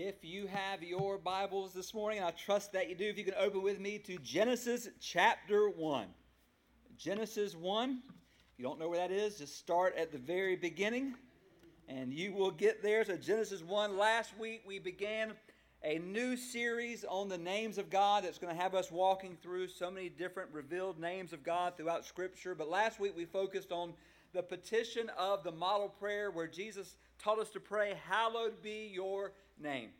If you have your Bibles this morning, and I trust that you do, if you can open with me to Genesis chapter 1. Genesis 1. If you don't know where that is, just start at the very beginning and you will get there. So, Genesis 1. Last week we began a new series on the names of God that's going to have us walking through so many different revealed names of God throughout Scripture. But last week we focused on the petition of the model prayer where Jesus taught us to pray, Hallowed be your name.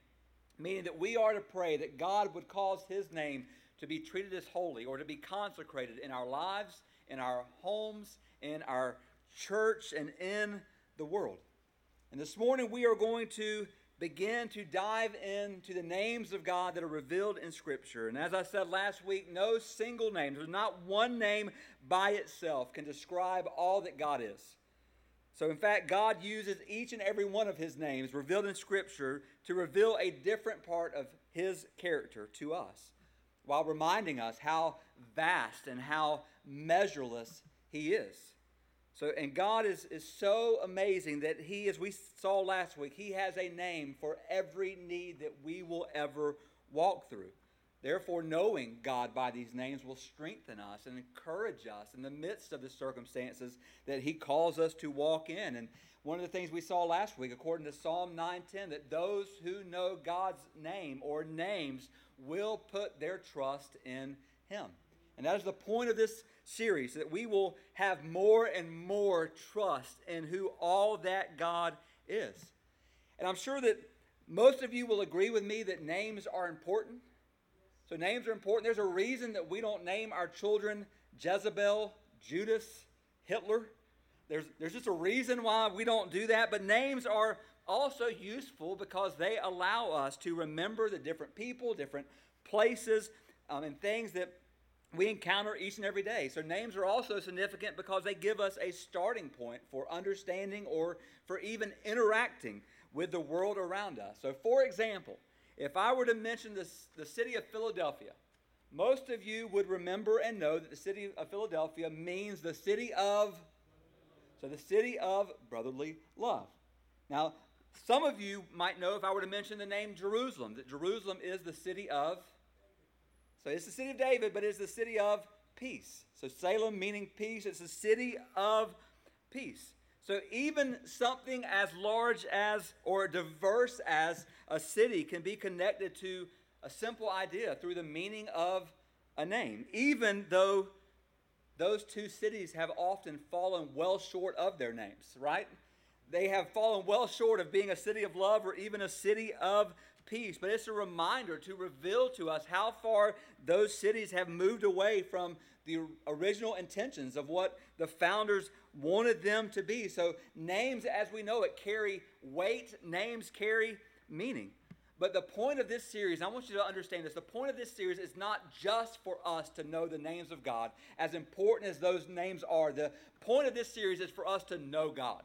Meaning that we are to pray that God would cause his name to be treated as holy or to be consecrated in our lives, in our homes, in our church, and in the world. And this morning we are going to begin to dive into the names of God that are revealed in Scripture. And as I said last week, no single name, there's not one name by itself can describe all that God is. So, in fact, God uses each and every one of his names revealed in Scripture to reveal a different part of his character to us while reminding us how vast and how measureless he is. So, and God is, is so amazing that He, as we saw last week, He has a name for every need that we will ever walk through. Therefore, knowing God by these names will strengthen us and encourage us in the midst of the circumstances that He calls us to walk in. And one of the things we saw last week, according to Psalm 9:10, that those who know God's name or names will put their trust in Him. And that is the point of this series, that we will have more and more trust in who all that God is. And I'm sure that most of you will agree with me that names are important. So names are important. There's a reason that we don't name our children Jezebel, Judas, Hitler. There's, there's just a reason why we don't do that. But names are also useful because they allow us to remember the different people, different places, um, and things that we encounter each and every day. So names are also significant because they give us a starting point for understanding or for even interacting with the world around us. So, for example, if I were to mention this, the city of Philadelphia, most of you would remember and know that the city of Philadelphia means the city of, so the city of brotherly love. Now, some of you might know if I were to mention the name Jerusalem, that Jerusalem is the city of, so it's the city of David, but it's the city of peace. So Salem meaning peace, it's the city of peace. So even something as large as or diverse as a city can be connected to a simple idea through the meaning of a name, even though those two cities have often fallen well short of their names, right? They have fallen well short of being a city of love or even a city of peace. But it's a reminder to reveal to us how far those cities have moved away from the original intentions of what the founders wanted them to be. So, names, as we know it, carry weight, names carry meaning. But the point of this series, I want you to understand this the point of this series is not just for us to know the names of God, as important as those names are. The point of this series is for us to know God.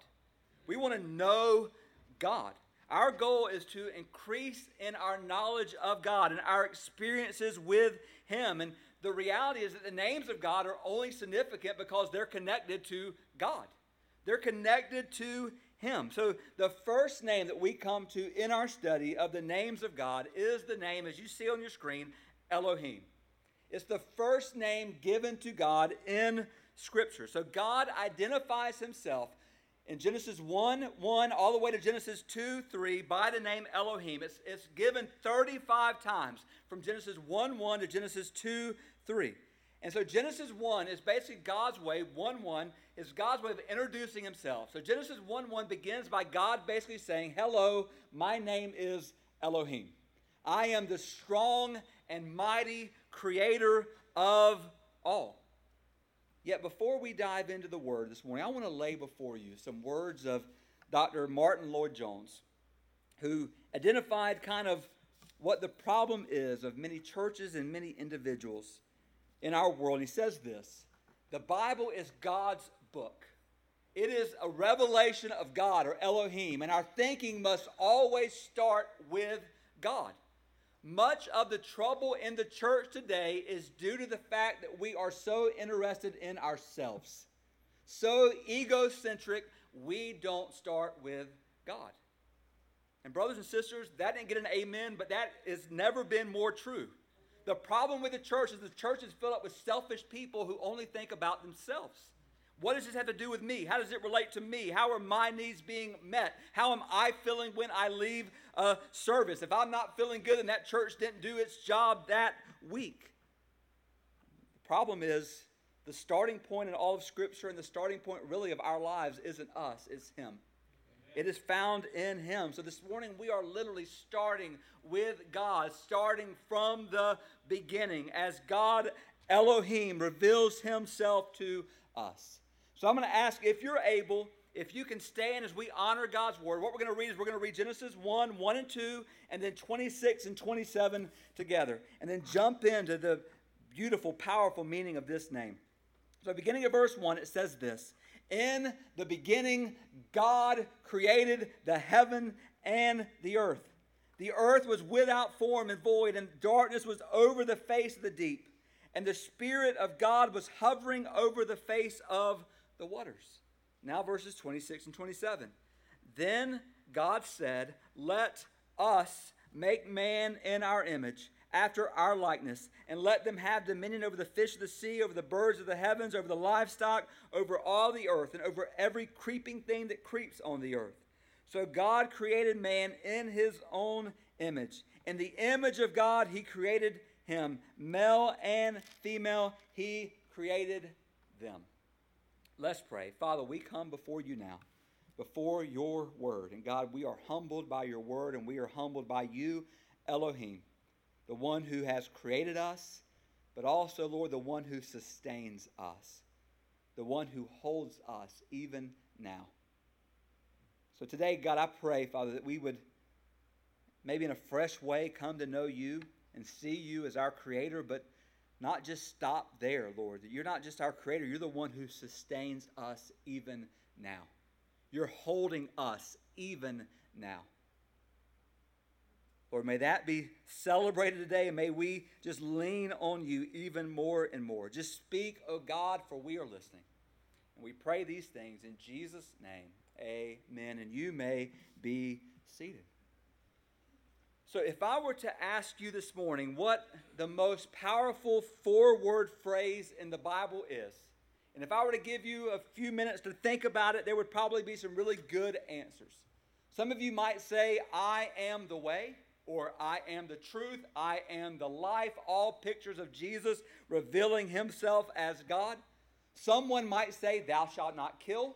We want to know God. Our goal is to increase in our knowledge of God and our experiences with Him. And the reality is that the names of God are only significant because they're connected to God, they're connected to Him. So the first name that we come to in our study of the names of God is the name, as you see on your screen, Elohim. It's the first name given to God in Scripture. So God identifies Himself in Genesis 1 1 all the way to Genesis 2 3 by the name Elohim. It's, it's given 35 times from Genesis 1 1 to Genesis 2 3. And so Genesis 1 is basically God's way, 1 1 is God's way of introducing himself. So Genesis 1 1 begins by God basically saying, Hello, my name is Elohim. I am the strong and mighty creator of all. Yet before we dive into the word this morning, I want to lay before you some words of Dr. Martyn Lloyd-Jones, who identified kind of what the problem is of many churches and many individuals in our world. He says this The Bible is God's book. It is a revelation of God or Elohim, and our thinking must always start with God. Much of the trouble in the church today is due to the fact that we are so interested in ourselves, so egocentric, we don't start with God. And, brothers and sisters, that didn't get an amen, but that has never been more true. The problem with the church is the church is filled up with selfish people who only think about themselves. What does this have to do with me? How does it relate to me? How are my needs being met? How am I feeling when I leave a service? If I'm not feeling good and that church didn't do its job that week. The problem is the starting point in all of Scripture and the starting point really of our lives isn't us, it's Him. It is found in Him. So this morning we are literally starting with God, starting from the beginning as God Elohim reveals Himself to us. So I'm going to ask if you're able, if you can stand as we honor God's word. What we're going to read is we're going to read Genesis 1, 1 and 2, and then 26 and 27 together, and then jump into the beautiful, powerful meaning of this name. So, beginning of verse 1, it says this In the beginning, God created the heaven and the earth. The earth was without form and void, and darkness was over the face of the deep. And the Spirit of God was hovering over the face of the waters. Now, verses 26 and 27. Then God said, Let us make man in our image, after our likeness, and let them have dominion over the fish of the sea, over the birds of the heavens, over the livestock, over all the earth, and over every creeping thing that creeps on the earth. So God created man in his own image. In the image of God, he created him. Male and female, he created them. Let's pray. Father, we come before you now, before your word. And God, we are humbled by your word, and we are humbled by you, Elohim, the one who has created us, but also, Lord, the one who sustains us, the one who holds us even now. So today, God, I pray, Father, that we would maybe in a fresh way come to know you and see you as our creator, but not just stop there, Lord. That you're not just our creator, you're the one who sustains us even now. You're holding us even now. Lord, may that be celebrated today, and may we just lean on you even more and more. Just speak, oh God, for we are listening. And we pray these things in Jesus' name. Amen. And you may be seated. So, if I were to ask you this morning what the most powerful four word phrase in the Bible is, and if I were to give you a few minutes to think about it, there would probably be some really good answers. Some of you might say, I am the way, or I am the truth, I am the life, all pictures of Jesus revealing himself as God. Someone might say, Thou shalt not kill.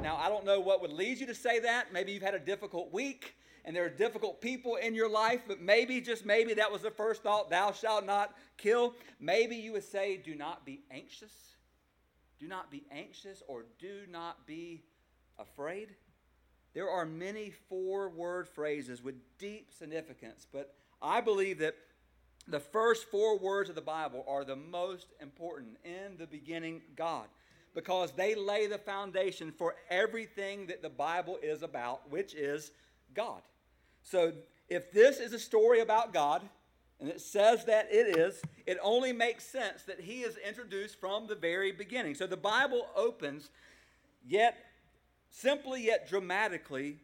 Now, I don't know what would lead you to say that. Maybe you've had a difficult week and there are difficult people in your life, but maybe, just maybe, that was the first thought thou shalt not kill. Maybe you would say, do not be anxious. Do not be anxious or do not be afraid. There are many four word phrases with deep significance, but I believe that the first four words of the Bible are the most important. In the beginning, God. Because they lay the foundation for everything that the Bible is about, which is God. So if this is a story about God, and it says that it is, it only makes sense that he is introduced from the very beginning. So the Bible opens yet simply yet dramatically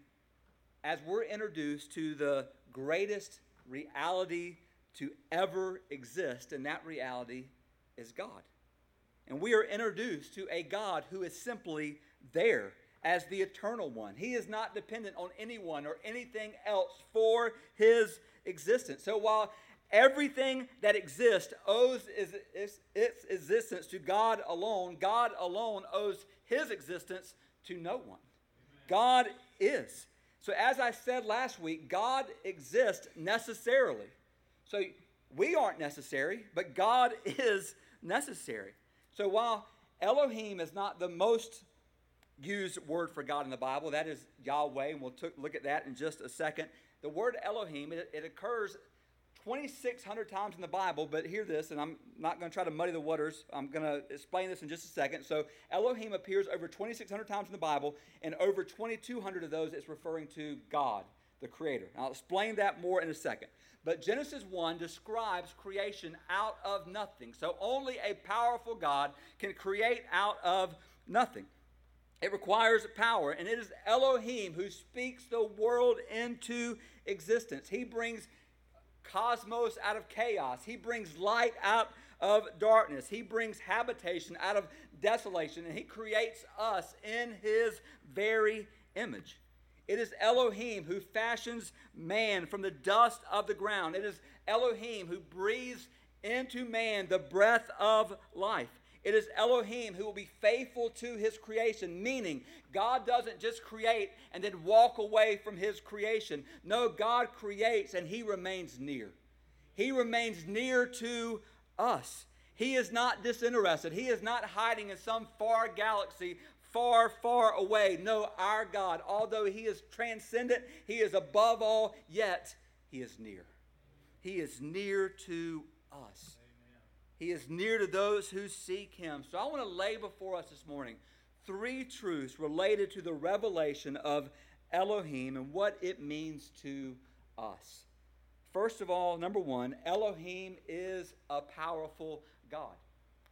as we're introduced to the greatest reality to ever exist, and that reality is God. And we are introduced to a God who is simply there as the eternal one. He is not dependent on anyone or anything else for his existence. So while everything that exists owes its, existence to God alone, God alone owes his existence to no one. God is. So, as I said last week, God exists necessarily. So, we aren't necessary, but God is necessary. So, while Elohim is not the most used word for God in the Bible. That is Yahweh, and we'll t- look at that in just a second. The word Elohim, it, it occurs 2,600 times in the Bible, but hear this, and I'm not going to try to muddy the waters. I'm going to explain this in just a second. So, Elohim appears over 2,600 times in the Bible, and over 2,200 of those it's referring to God, the Creator. I'll explain that more in a second. But Genesis 1 describes creation out of nothing. So, only a powerful God can create out of nothing. It requires power, and it is Elohim who speaks the world into existence. He brings cosmos out of chaos, He brings light out of darkness, He brings habitation out of desolation, and He creates us in His very image. It is Elohim who fashions man from the dust of the ground. It is Elohim who breathes into man the breath of life. It is Elohim who will be faithful to his creation, meaning God doesn't just create and then walk away from his creation. No, God creates and he remains near. He remains near to us. He is not disinterested. He is not hiding in some far galaxy far, far away. No, our God, although He is transcendent, He is above all, yet He is near. He is near to us. He is near to those who seek Him. So I want to lay before us this morning three truths related to the revelation of Elohim and what it means to us. First of all, number one, Elohim is a powerful God.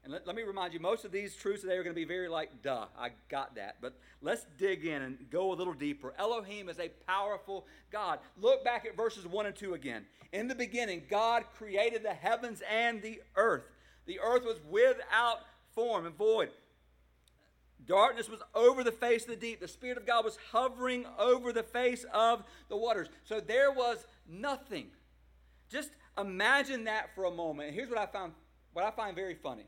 And let, let, me remind you, most of these truths today are going to be very like, duh, I got that. But let's dig in and go a little deeper. Elohim is a powerful God. Look back at verses 1 and 2 again. In the beginning, God created the heavens and the earth. The earth was without form and void. Darkness was over the face of the deep. The Spirit of God was hovering over the face of the waters. So there was nothing. Just imagine that for a moment. And here's what I found what I find very funny.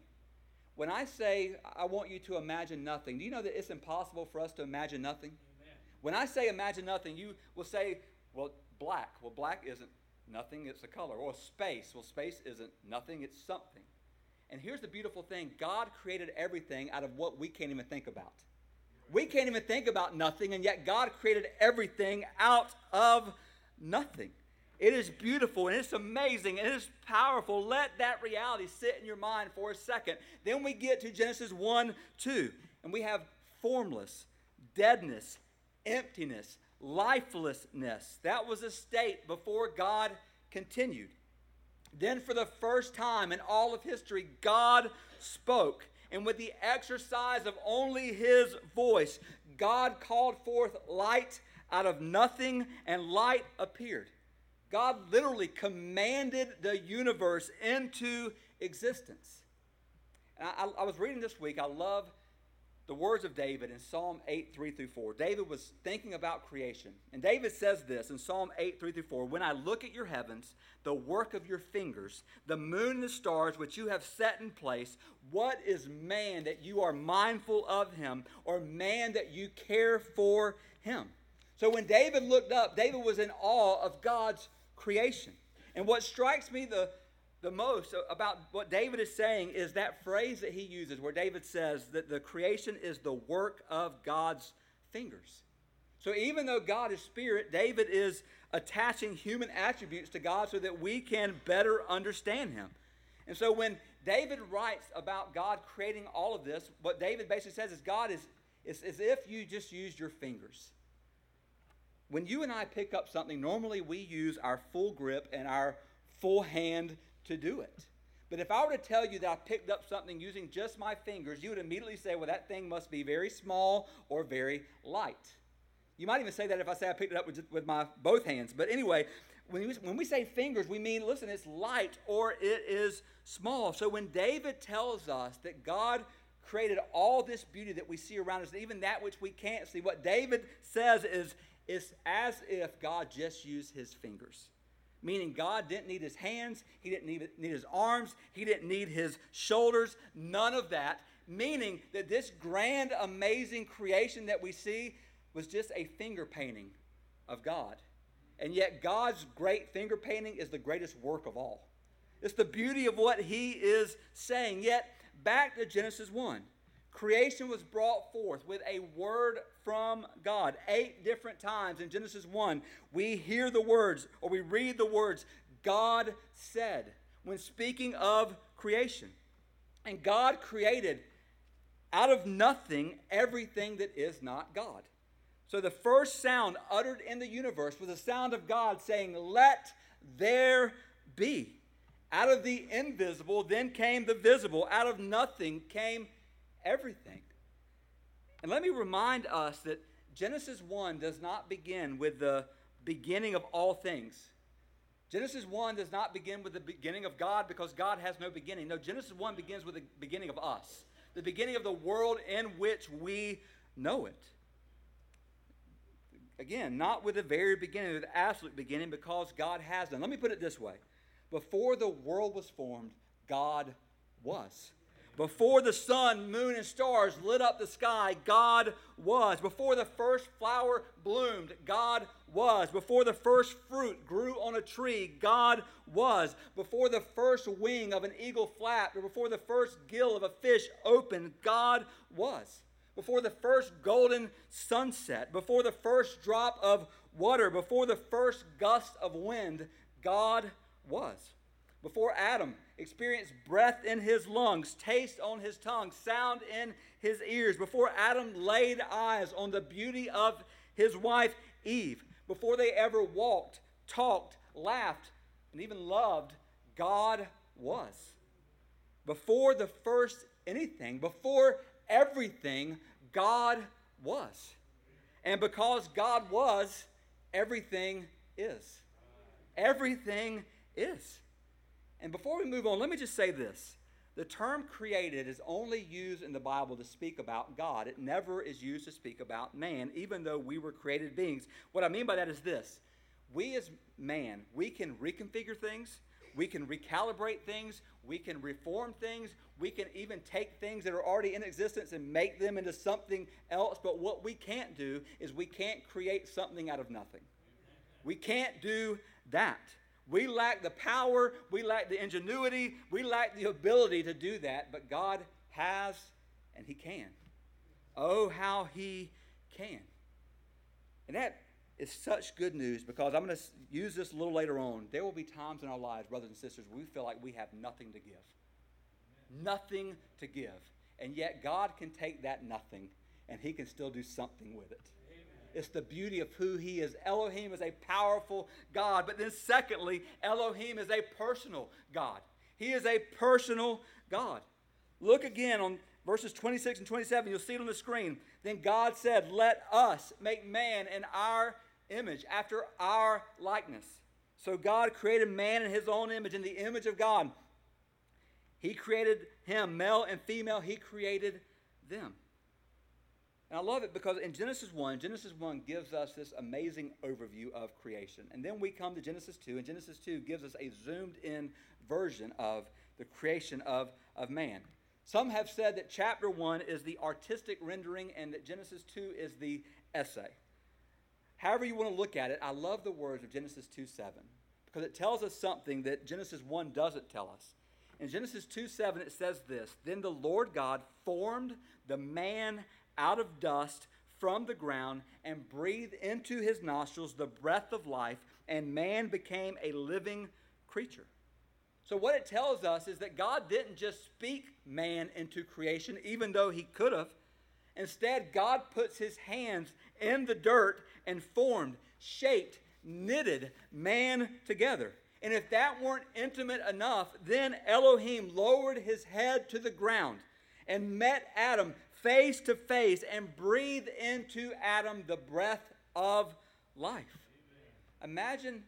When I say I want you to imagine nothing, do you know that it's impossible for us to imagine nothing? Amen. When I say imagine nothing, you will say, well, black. Well, black isn't nothing, it's a color. Or space. Well, space isn't nothing, it's something. And here's the beautiful thing God created everything out of what we can't even think about. We can't even think about nothing, and yet God created everything out of nothing. It is beautiful and it's amazing and it's powerful. Let that reality sit in your mind for a second. Then we get to Genesis 1 2, and we have formless, deadness, emptiness, lifelessness. That was a state before God continued. Then, for the first time in all of history, God spoke. And with the exercise of only his voice, God called forth light out of nothing, and light appeared. God literally commanded the universe into existence. And I, I, was reading this week, I love the words of David in Psalm 8, 3 through 4. David was thinking about creation. And David says this in Psalm 8, 3 through 4 When I look at your heavens, the work of your fingers, the moon and the stars which you have set in place, what is man that you are mindful of him, or man that you care for him? So when David looked up, David was in awe of God's creation. And what strikes me the, the most about what David is saying is that phrase that he uses, where David says that the creation is the work of God's fingers. So even though God is spirit, David is attaching human attributes to God so that we can better understand him. And so when David writes about God creating all of this, what David basically says is God is, is as if you just used your fingers. When you and I pick up something, normally we use our full grip and our full hand to do it. But if I were to tell you that I picked up something using just my fingers, you would immediately say, well, that thing must be very small or very light. You might even say that if I say I picked it up with, with my both hands. But anyway, when we, when we say fingers, we mean, listen, it's light or it is small. So when David tells us that God created all this beauty that we see around us, even that which we can't see, what David says is it's as if God just used his fingers. Meaning, God didn't need his hands, he didn't need, need his arms, he didn't need his shoulders, none of that. Meaning that this grand, amazing creation that we see was just a finger painting of God. And yet, God's great finger painting is the greatest work of all. It's the beauty of what he is saying. Yet, back to Genesis 1. Creation was brought forth with a word from God. Eight different times in Genesis 1, we hear the words or we read the words, God said, when speaking of creation. And God created out of nothing everything that is not God. So the first sound uttered in the universe was the sound of God saying, Let there be. Out of the invisible then came the visible. Out of nothing came everything. And let me remind us that Genesis 1 does not begin with the beginning of all things. Genesis 1 does not begin with the beginning of God because God has no beginning. No, Genesis 1 begins with the beginning of us, the beginning of the world in which we know it. Again, not with the very beginning, with the absolute beginning, because God has done. Let me put it this way Before the world was formed, God was. Before the sun, moon, and stars lit up the sky, God was. Before the first flower bloomed, God was. Before the first fruit grew on a tree, God was. Before the first wing of an eagle flapped, or before the first gill of a fish opened, God was. Before the first golden sunset, before the first drop of water, before the first gust of wind, God was. Before Adam experienced breath in his lungs, taste on his tongue, sound in his ears, before Adam laid eyes on the beauty of his wife Eve, before they ever walked, talked, laughed, and even loved, God was. Before the first anything, before everything, God was. And because God was, everything is. Everything is. And before we move on, let me just say this. The term created is only used in the Bible to speak about God. It never is used to speak about man, even though we were created beings. What I mean by that is this we as man, we can reconfigure things, we can recalibrate things, we can reform things, we can even take things that are already in existence and make them into something else. But what we can't do is we can't create something out of nothing. We can't do that. We lack the power, we lack the ingenuity, we lack the ability to do that, but God has and He can. Oh, how He can. And that is such good news because I'm going to use this a little later on. There will be times in our lives, brothers and sisters, where we feel like we have nothing to give. Nothing to give. And yet, God can take that nothing and He can still do something with it. It's the beauty of who he is. Elohim is a powerful God. But then, secondly, Elohim is a personal God. He is a personal God. Look again on verses 26 and 27. You'll see it on the screen. Then God said, Let us make man in our image, after our likeness. So God created man in his own image, in the image of God. He created him, male and female, he created them. And I love it because in Genesis 1, Genesis 1 gives us this amazing overview of creation. And then we come to Genesis 2, and Genesis 2 gives us a zoomed in version of the creation of, of man. Some have said that chapter 1 is the artistic rendering and that Genesis 2 is the essay. However, you want to look at it, I love the words of Genesis 2 7 because it tells us something that Genesis 1 doesn't tell us. In Genesis 2 7, it says this Then the Lord God formed the man out of dust from the ground and breathed into his nostrils the breath of life, and man became a living creature. So, what it tells us is that God didn't just speak man into creation, even though he could have. Instead, God puts his hands in the dirt and formed, shaped, knitted man together. And if that weren't intimate enough, then Elohim lowered his head to the ground and met Adam face to face and breathe into Adam the breath of life. Imagine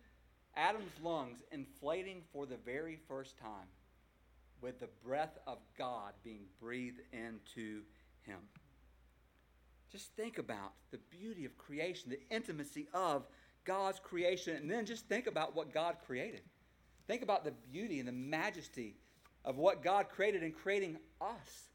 Adam's lungs inflating for the very first time with the breath of God being breathed into him. Just think about the beauty of creation, the intimacy of God's creation, and then just think about what God created. Think about the beauty and the majesty of what God created in creating us.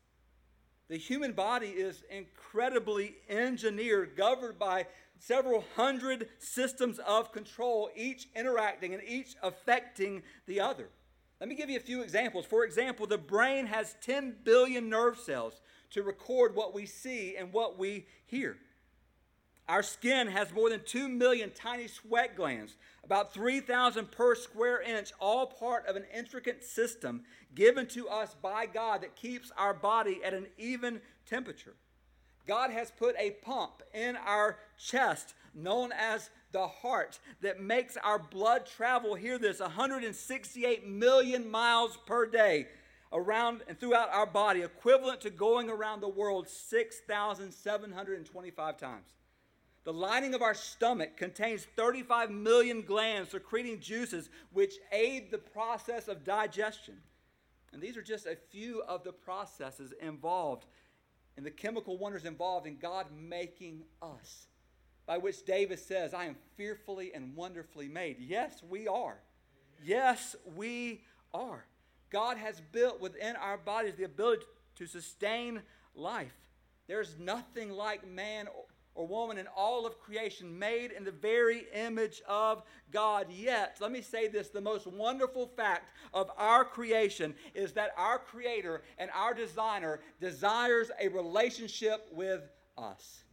The human body is incredibly engineered, governed by several hundred systems of control, each interacting and each affecting the other. Let me give you a few examples. For example, the brain has 10 billion nerve cells to record what we see and what we hear. Our skin has more than 2 million tiny sweat glands, about 3,000 per square inch, all part of an intricate system given to us by God that keeps our body at an even temperature. God has put a pump in our chest known as the heart that makes our blood travel, hear this, 168 million miles per day around and throughout our body, equivalent to going around the world 6,725 times. The lining of our stomach contains 35 million glands secreting juices which aid the process of digestion. And these are just a few of the processes involved and the chemical wonders involved in God making us, by which David says, I am fearfully and wonderfully made. Yes, we are. Yes, we are. God has built within our bodies the ability to sustain life. There's nothing like man or woman in all of creation made in the very image of God. Yet, let me say this the most wonderful fact of our creation is that our Creator and our designer desires a relationship with us.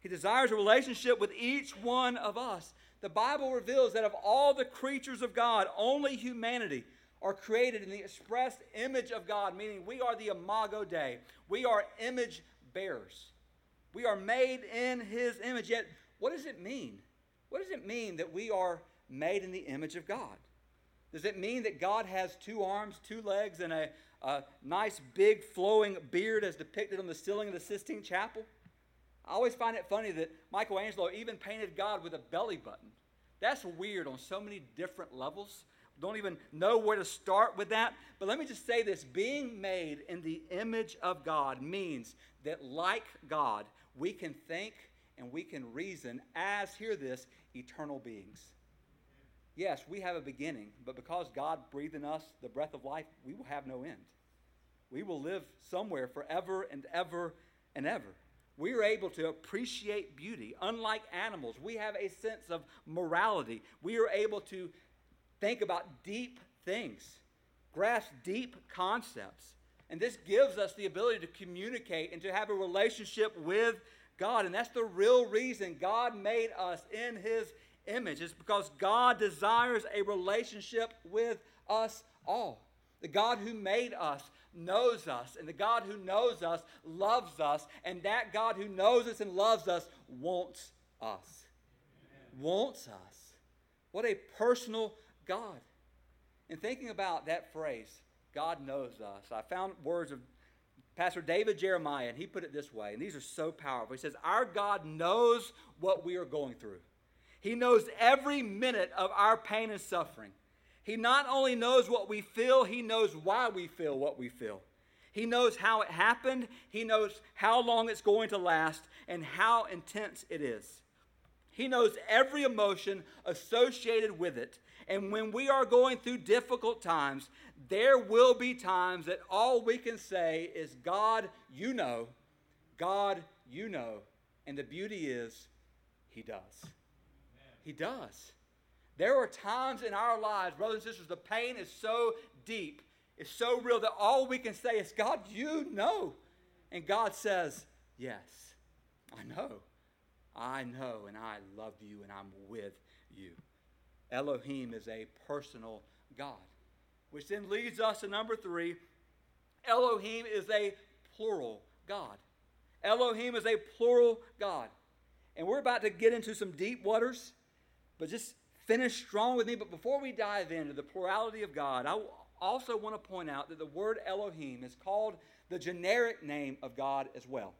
He desires a relationship with each one of us. The Bible reveals that of all the creatures of God, only humanity are created in the express image of God, meaning we are the imago Dei. We are image bearers. We are made in his image. Yet, what does it mean? What does it mean that we are made in the image of God? Does it mean that God has two arms, two legs, and a, a nice big flowing beard as depicted on the ceiling of the Sistine Chapel? I always find it funny that Michelangelo even painted God with a belly button. That's weird on so many different levels. Don't even know where to start with that. But let me just say this being made in the image of God means that, like God, we can think and we can reason as, hear this, eternal beings. Yes, we have a beginning, but because God breathed in us the breath of life, we will have no end. We will live somewhere forever and ever and ever. We are able to appreciate beauty. Unlike animals, we have a sense of morality. We are able to think about deep things, grasp deep concepts. And this gives us the ability to communicate and to have a relationship with God. And that's the real reason God made us in His image, is because God desires a relationship with us all. The God who made us knows us, and the God who knows us loves us, and that God who knows us and loves us wants us. Amen. Wants us. What a personal God. And thinking about that phrase, God knows us. I found words of Pastor David Jeremiah, and he put it this way, and these are so powerful. He says, Our God knows what we are going through, He knows every minute of our pain and suffering. He not only knows what we feel, He knows why we feel what we feel. He knows how it happened, He knows how long it's going to last, and how intense it is. He knows every emotion associated with it. And when we are going through difficult times, there will be times that all we can say is, God, you know. God, you know. And the beauty is, He does. Amen. He does. There are times in our lives, brothers and sisters, the pain is so deep, it's so real that all we can say is, God, you know. And God says, Yes, I know. I know, and I love you, and I'm with you. Elohim is a personal God. Which then leads us to number three Elohim is a plural God. Elohim is a plural God. And we're about to get into some deep waters, but just finish strong with me. But before we dive into the plurality of God, I also want to point out that the word Elohim is called the generic name of God as well.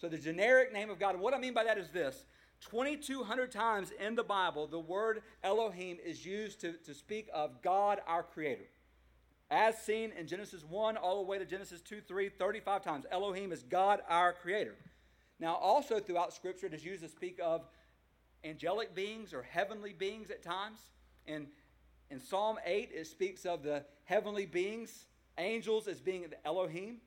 So, the generic name of God, and what I mean by that is this 2,200 times in the Bible, the word Elohim is used to, to speak of God, our Creator. As seen in Genesis 1 all the way to Genesis 2, 3, 35 times. Elohim is God, our Creator. Now, also throughout Scripture, it is used to speak of angelic beings or heavenly beings at times. In, in Psalm 8, it speaks of the heavenly beings, angels as being the Elohim.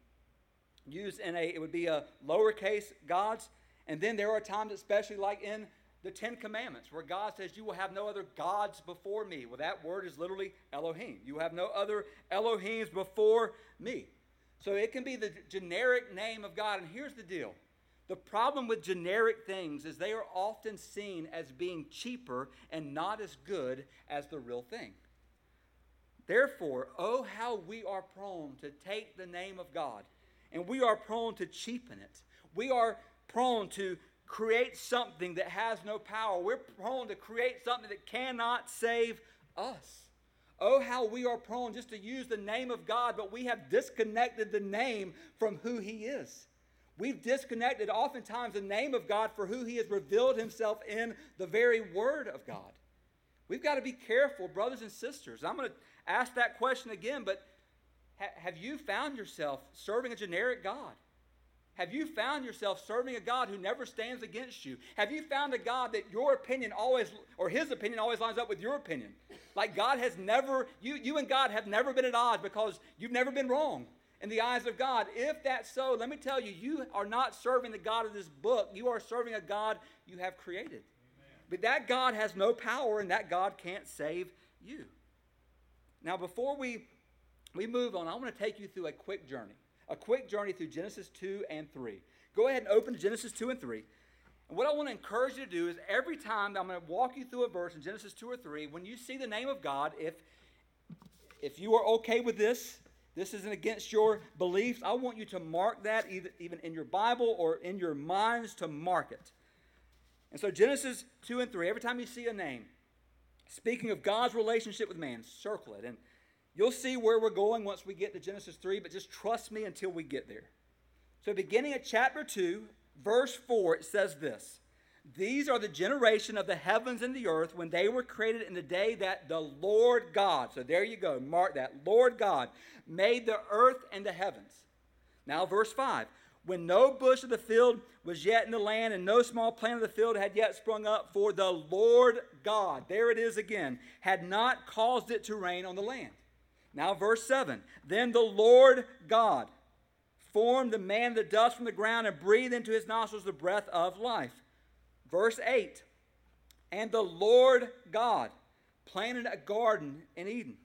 Used in a, it would be a lowercase gods. And then there are times, especially like in the Ten Commandments, where God says, You will have no other gods before me. Well, that word is literally Elohim. You have no other Elohims before me. So it can be the generic name of God. And here's the deal the problem with generic things is they are often seen as being cheaper and not as good as the real thing. Therefore, oh, how we are prone to take the name of God and we are prone to cheapen it. We are prone to create something that has no power. We're prone to create something that cannot save us. Oh, how we are prone just to use the name of God, but we have disconnected the name from who He is. We've disconnected oftentimes the name of God for who He has revealed Himself in the very Word of God. We've got to be careful, brothers and sisters. I'm going to ask that question again, but ha- have you found yourself serving a generic God? Have you found yourself serving a God who never stands against you? Have you found a God that your opinion always, or his opinion always lines up with your opinion? Like God has never, you, you and God have never been at odds because you've never been wrong in the eyes of God. If that's so, let me tell you, you are not serving the God of this book. You are serving a God you have created. Amen. But that God has no power and that God can't save you. Now, before we, we move on, I want to take you through a quick journey a quick journey through Genesis 2 and 3. Go ahead and open to Genesis 2 and 3. And what I want to encourage you to do is every time I'm going to walk you through a verse in Genesis 2 or 3, when you see the name of God, if, if you are okay with this, this isn't against your beliefs, I want you to mark that either, even in your Bible or in your minds to mark it. And so, Genesis 2 and 3, every time you see a name, speaking of God's relationship with man, circle it. And You'll see where we're going once we get to Genesis 3, but just trust me until we get there. So, beginning at chapter 2, verse 4, it says this These are the generation of the heavens and the earth when they were created in the day that the Lord God, so there you go, mark that, Lord God, made the earth and the heavens. Now, verse 5 when no bush of the field was yet in the land, and no small plant of the field had yet sprung up, for the Lord God, there it is again, had not caused it to rain on the land. Now, verse 7 Then the Lord God formed the man of the dust from the ground and breathed into his nostrils the breath of life. Verse 8 And the Lord God planted a garden in Eden.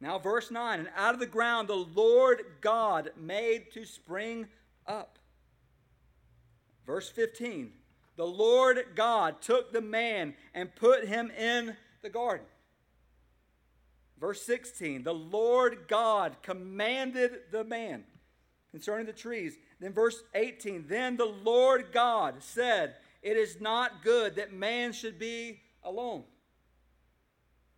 Now, verse 9 And out of the ground the Lord God made to spring up. Verse 15 The Lord God took the man and put him in the garden Verse 16 The Lord God commanded the man concerning the trees. Then verse 18 Then the Lord God said, It is not good that man should be alone.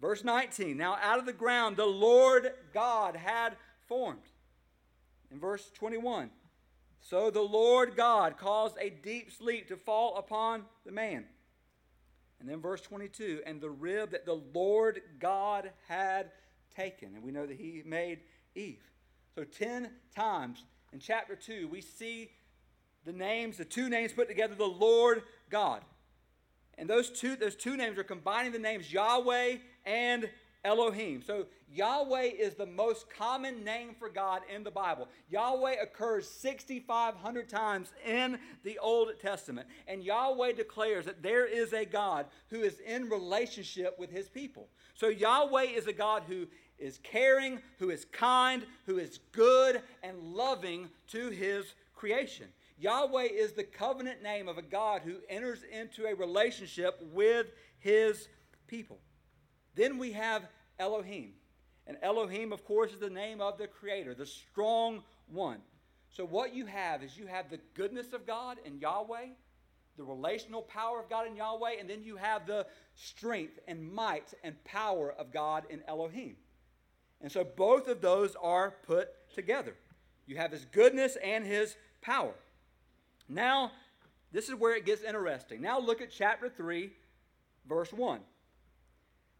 Verse 19 Now out of the ground the Lord God had formed. In verse 21 So the Lord God caused a deep sleep to fall upon the man. And then verse 22 and the rib that the Lord God had taken. And we know that he made Eve. So 10 times in chapter 2, we see the names, the two names put together, the Lord God. And those two, those two names are combining the names Yahweh and Elohim. So Yahweh is the most common name for God in the Bible. Yahweh occurs 6,500 times in the Old Testament. And Yahweh declares that there is a God who is in relationship with his people. So Yahweh is a God who is caring, who is kind, who is good and loving to his creation. Yahweh is the covenant name of a God who enters into a relationship with his people. Then we have Elohim. And Elohim, of course, is the name of the Creator, the strong one. So, what you have is you have the goodness of God in Yahweh, the relational power of God in Yahweh, and then you have the strength and might and power of God in Elohim. And so both of those are put together. You have his goodness and his power. Now, this is where it gets interesting. Now look at chapter 3, verse 1.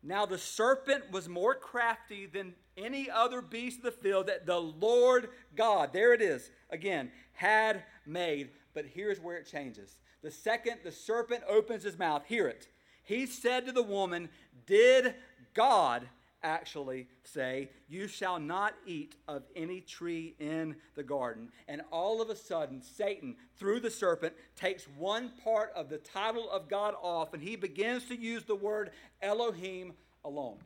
Now the serpent was more crafty than any other beast of the field that the Lord God, there it is again, had made. But here's where it changes. The second the serpent opens his mouth, hear it. He said to the woman, Did God actually say, You shall not eat of any tree in the garden. And all of a sudden, Satan, through the serpent, takes one part of the title of God off and he begins to use the word Elohim alone.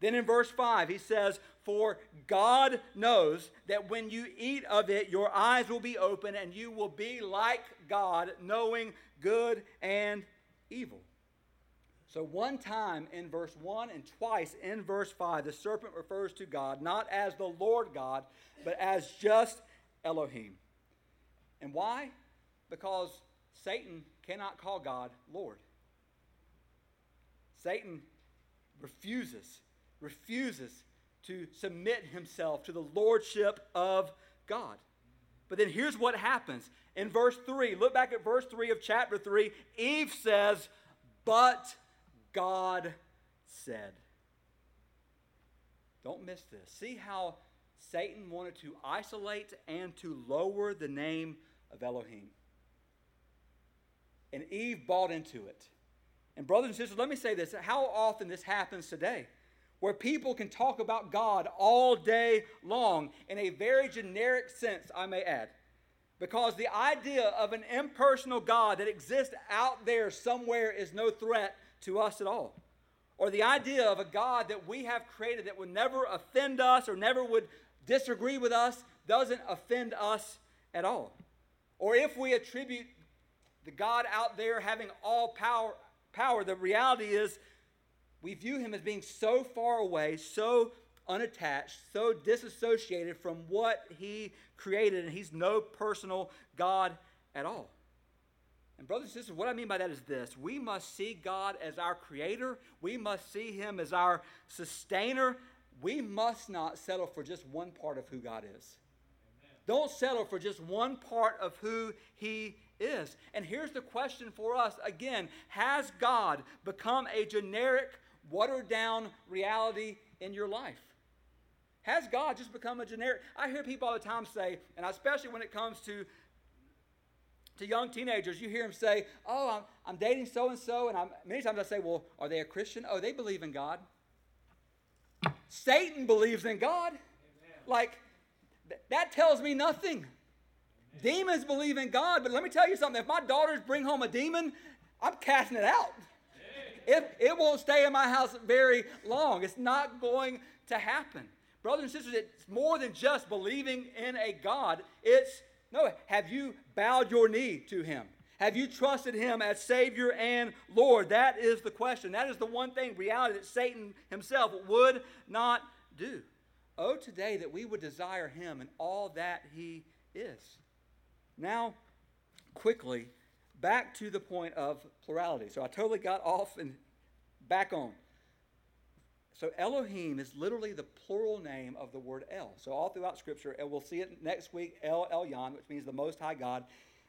Then in verse 5, he says, For God knows that when you eat of it, your eyes will be open and you will be like God, knowing good and evil. So, one time in verse 1 and twice in verse 5, the serpent refers to God not as the Lord God, but as just Elohim. And why? Because Satan cannot call God Lord. Satan refuses refuses to submit himself to the lordship of God. But then here's what happens. In verse 3, look back at verse 3 of chapter 3. Eve says, But God said. Don't miss this. See how Satan wanted to isolate and to lower the name of Elohim. And Eve bought into it. And, brothers and sisters, let me say this how often this happens today, where people can talk about God all day long in a very generic sense, I may add. Because the idea of an impersonal God that exists out there somewhere is no threat to us at all. Or the idea of a God that we have created that would never offend us or never would disagree with us doesn't offend us at all. Or if we attribute the God out there having all power, power, the reality is we view him as being so far away, so unattached, so disassociated from what he created, and he's no personal God at all. And, brothers and sisters, what I mean by that is this we must see God as our creator, we must see him as our sustainer. We must not settle for just one part of who God is. Amen. Don't settle for just one part of who he is. And here's the question for us again Has God become a generic, watered down reality in your life? Has God just become a generic? I hear people all the time say, and especially when it comes to to young teenagers, you hear them say, "Oh, I'm, I'm dating so and so," and many times I say, "Well, are they a Christian? Oh, they believe in God." Satan believes in God. Amen. Like th- that tells me nothing. Amen. Demons believe in God, but let me tell you something. If my daughters bring home a demon, I'm casting it out. It, it won't stay in my house very long. It's not going to happen. Brothers and sisters, it's more than just believing in a God. It's, no, have you bowed your knee to Him? Have you trusted Him as Savior and Lord? That is the question. That is the one thing, reality, that Satan himself would not do. Oh, today that we would desire Him and all that He is. Now, quickly, back to the point of plurality. So I totally got off and back on. So Elohim is literally the plural name of the word El. So all throughout Scripture, and we'll see it next week, El Elyon, which means the Most High God,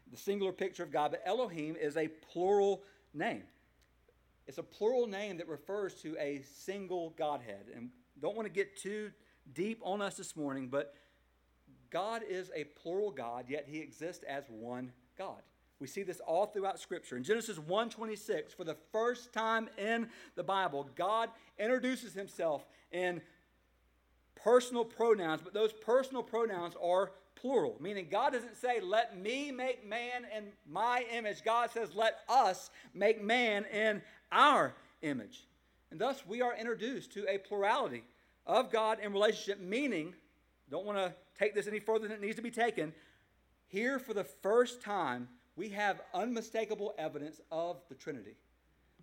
the singular picture of God. But Elohim is a plural name. It's a plural name that refers to a single Godhead. And don't want to get too deep on us this morning, but God is a plural God, yet he exists as one God. We see this all throughout Scripture. In Genesis 1:26, for the first time in the Bible, God introduces himself in personal pronouns, but those personal pronouns are plural, meaning God doesn't say, Let me make man in my image. God says, Let us make man in our image. And thus, we are introduced to a plurality of God in relationship, meaning, don't want to take this any further than it needs to be taken. Here, for the first time, we have unmistakable evidence of the Trinity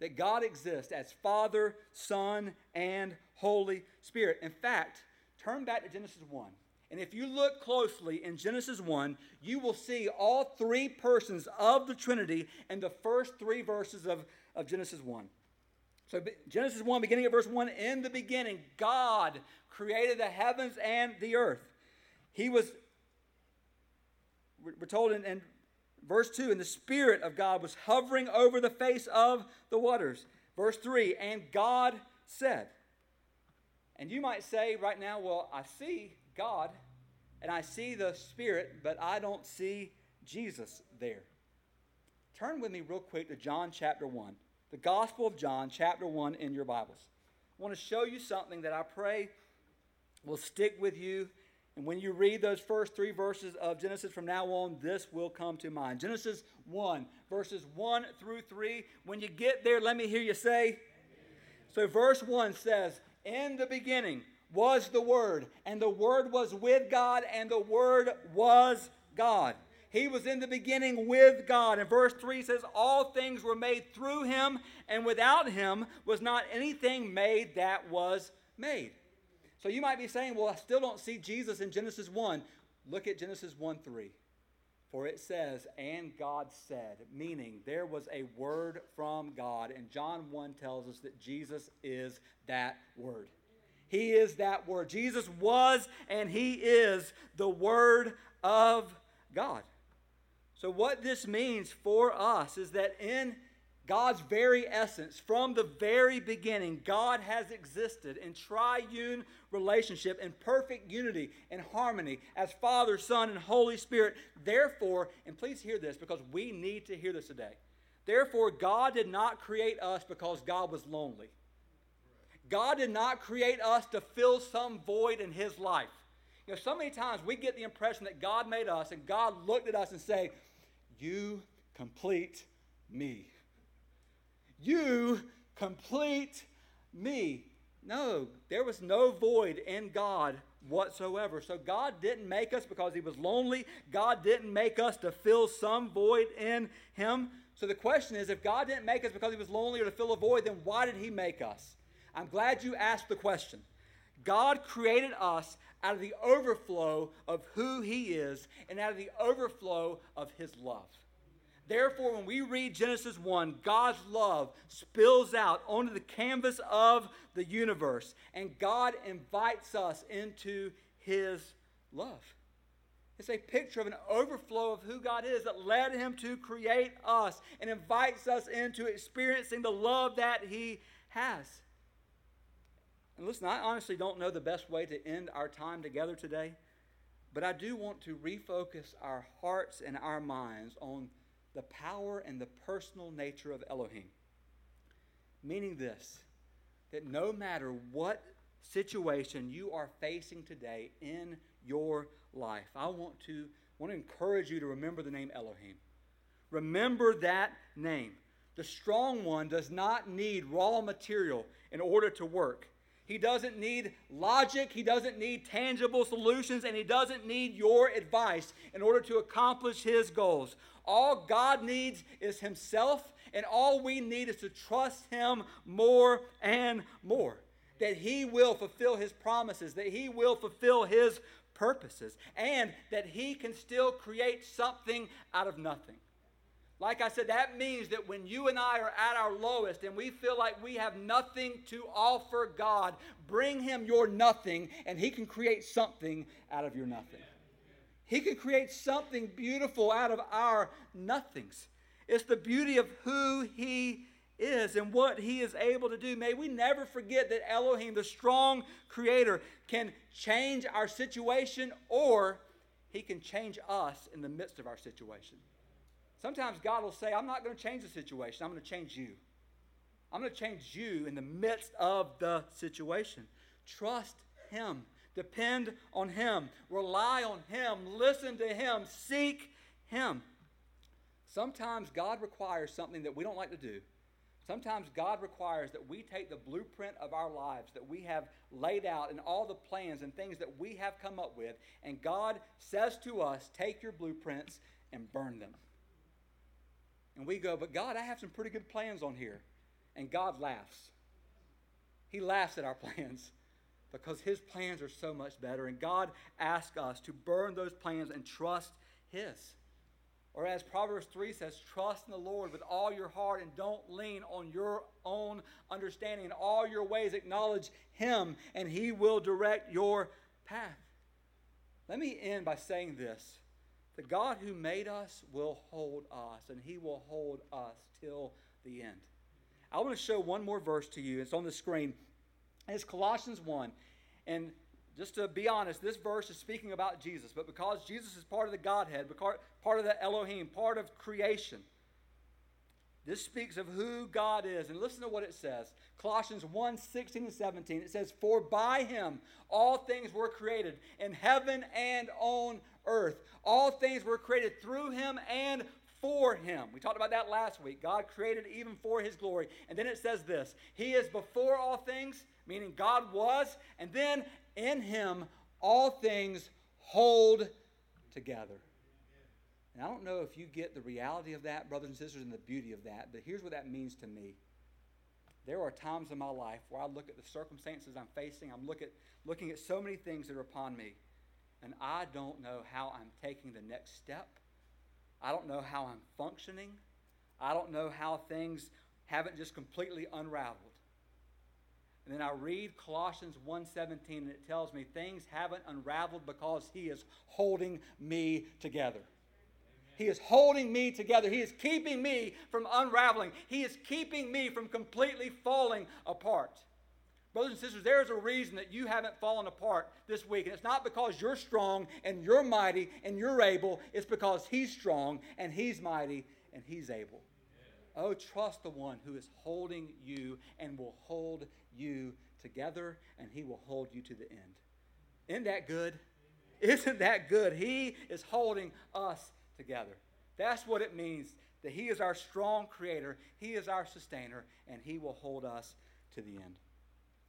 that God exists as Father, Son, and Holy Spirit. In fact, turn back to Genesis 1. And if you look closely in Genesis 1, you will see all three persons of the Trinity in the first three verses of, of Genesis 1. So, Genesis 1, beginning at verse 1, in the beginning, God created the heavens and the earth. He was, we're told in, in Verse 2 And the Spirit of God was hovering over the face of the waters. Verse 3 And God said, and you might say right now, well, I see God and I see the Spirit, but I don't see Jesus there. Turn with me real quick to John chapter 1, the Gospel of John chapter 1 in your Bibles. I want to show you something that I pray will stick with you and when you read those first three verses of Genesis from now on, this will come to mind. Genesis 1, verses 1 through 3. When you get there, let me hear you say. So, verse 1 says, In the beginning was the Word, and the Word was with God, and the Word was God. He was in the beginning with God. And verse 3 says, All things were made through him, and without him was not anything made that was made. So you might be saying, well, I still don't see Jesus in Genesis 1. Look at Genesis 1 3. For it says, and God said, meaning there was a word from God. And John 1 tells us that Jesus is that word. He is that Word. Jesus was and He is the Word of God. So, what this means for us is that in God's very essence, from the very beginning, God has existed in triune relationship in perfect unity and harmony as Father, Son, and Holy Spirit. Therefore, and please hear this because we need to hear this today. Therefore, God did not create us because God was lonely. God did not create us to fill some void in His life. You know, so many times we get the impression that God made us and God looked at us and say, "You complete me." You complete me. No, there was no void in God whatsoever. So God didn't make us because he was lonely. God didn't make us to fill some void in him. So the question is if God didn't make us because he was lonely or to fill a void, then why did he make us? I'm glad you asked the question. God created us out of the overflow of who he is and out of the overflow of his love. Therefore, when we read Genesis 1, God's love spills out onto the canvas of the universe, and God invites us into his love. It's a picture of an overflow of who God is that led him to create us and invites us into experiencing the love that he has. And listen, I honestly don't know the best way to end our time together today, but I do want to refocus our hearts and our minds on the power and the personal nature of Elohim. Meaning this that no matter what situation you are facing today in your life, I want to, want to encourage you to remember the name Elohim. Remember that name. The strong one does not need raw material in order to work. He doesn't need logic. He doesn't need tangible solutions. And he doesn't need your advice in order to accomplish his goals. All God needs is himself. And all we need is to trust him more and more. That he will fulfill his promises, that he will fulfill his purposes, and that he can still create something out of nothing. Like I said, that means that when you and I are at our lowest and we feel like we have nothing to offer God, bring Him your nothing and He can create something out of your nothing. He can create something beautiful out of our nothings. It's the beauty of who He is and what He is able to do. May we never forget that Elohim, the strong creator, can change our situation or He can change us in the midst of our situation. Sometimes God will say, I'm not going to change the situation, I'm going to change you. I'm going to change you in the midst of the situation. Trust Him. Depend on Him. Rely on Him. Listen to Him. Seek Him. Sometimes God requires something that we don't like to do. Sometimes God requires that we take the blueprint of our lives that we have laid out and all the plans and things that we have come up with, and God says to us, Take your blueprints and burn them. And we go, but God, I have some pretty good plans on here. And God laughs. He laughs at our plans because his plans are so much better. And God asks us to burn those plans and trust his. Or as Proverbs 3 says, trust in the Lord with all your heart and don't lean on your own understanding. In all your ways, acknowledge him, and he will direct your path. Let me end by saying this the God who made us will hold us, and he will hold us till the end. I want to show one more verse to you. It's on the screen. It's Colossians 1. And just to be honest, this verse is speaking about Jesus, but because Jesus is part of the Godhead, part of the Elohim, part of creation, this speaks of who God is. And listen to what it says Colossians 1 16 and 17. It says, For by him all things were created in heaven and on earth. All things were created through him and for him. We talked about that last week. God created even for his glory. And then it says this He is before all things, meaning God was, and then in him all things hold together. And I don't know if you get the reality of that, brothers and sisters, and the beauty of that, but here's what that means to me. There are times in my life where I look at the circumstances I'm facing, I'm look at, looking at so many things that are upon me, and I don't know how I'm taking the next step. I don't know how I'm functioning. I don't know how things haven't just completely unraveled. And then I read Colossians 1:17 and it tells me things haven't unraveled because he is holding me together. He is holding me together. He is keeping me from unraveling. He is keeping me from completely falling apart. Brothers and sisters, there is a reason that you haven't fallen apart this week. And it's not because you're strong and you're mighty and you're able. It's because He's strong and He's mighty and He's able. Oh, trust the one who is holding you and will hold you together, and he will hold you to the end. Isn't that good? Isn't that good? He is holding us together. That's what it means that he is our strong creator, he is our sustainer, and he will hold us to the end.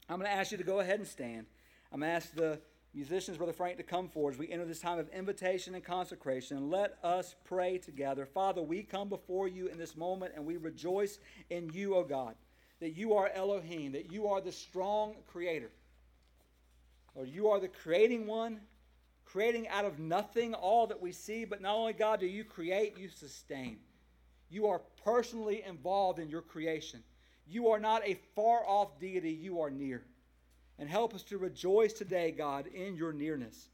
I'm going to ask you to go ahead and stand. I'm going to ask the musicians, Brother Frank, to come forward as we enter this time of invitation and consecration. And let us pray together. Father, we come before you in this moment and we rejoice in you, O God, that you are Elohim, that you are the strong creator. Or you are the creating one, creating out of nothing all that we see. But not only, God, do you create, you sustain. You are personally involved in your creation. You are not a far off deity, you are near. And help us to rejoice today, God, in your nearness.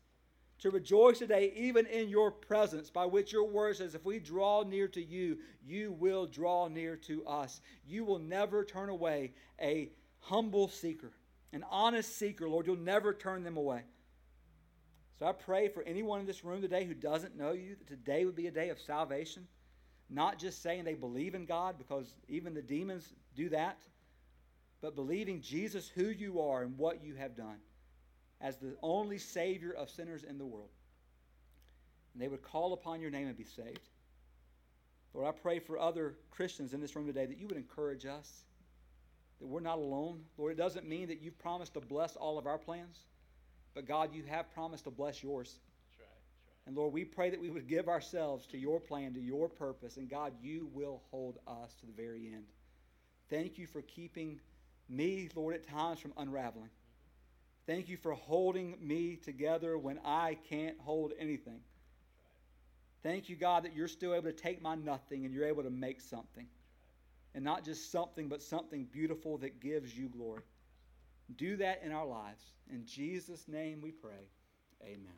To rejoice today, even in your presence, by which your word says, if we draw near to you, you will draw near to us. You will never turn away a humble seeker, an honest seeker, Lord. You'll never turn them away. So I pray for anyone in this room today who doesn't know you that today would be a day of salvation. Not just saying they believe in God, because even the demons do that but believing Jesus, who you are and what you have done, as the only Savior of sinners in the world. And they would call upon your name and be saved. Lord, I pray for other Christians in this room today that you would encourage us, that we're not alone. Lord, it doesn't mean that you've promised to bless all of our plans, but God, you have promised to bless yours. That's right, that's right. And Lord, we pray that we would give ourselves to your plan, to your purpose, and God, you will hold us to the very end. Thank you for keeping me, Lord, at times from unraveling. Thank you for holding me together when I can't hold anything. Thank you, God, that you're still able to take my nothing and you're able to make something. And not just something, but something beautiful that gives you glory. Do that in our lives. In Jesus' name we pray. Amen.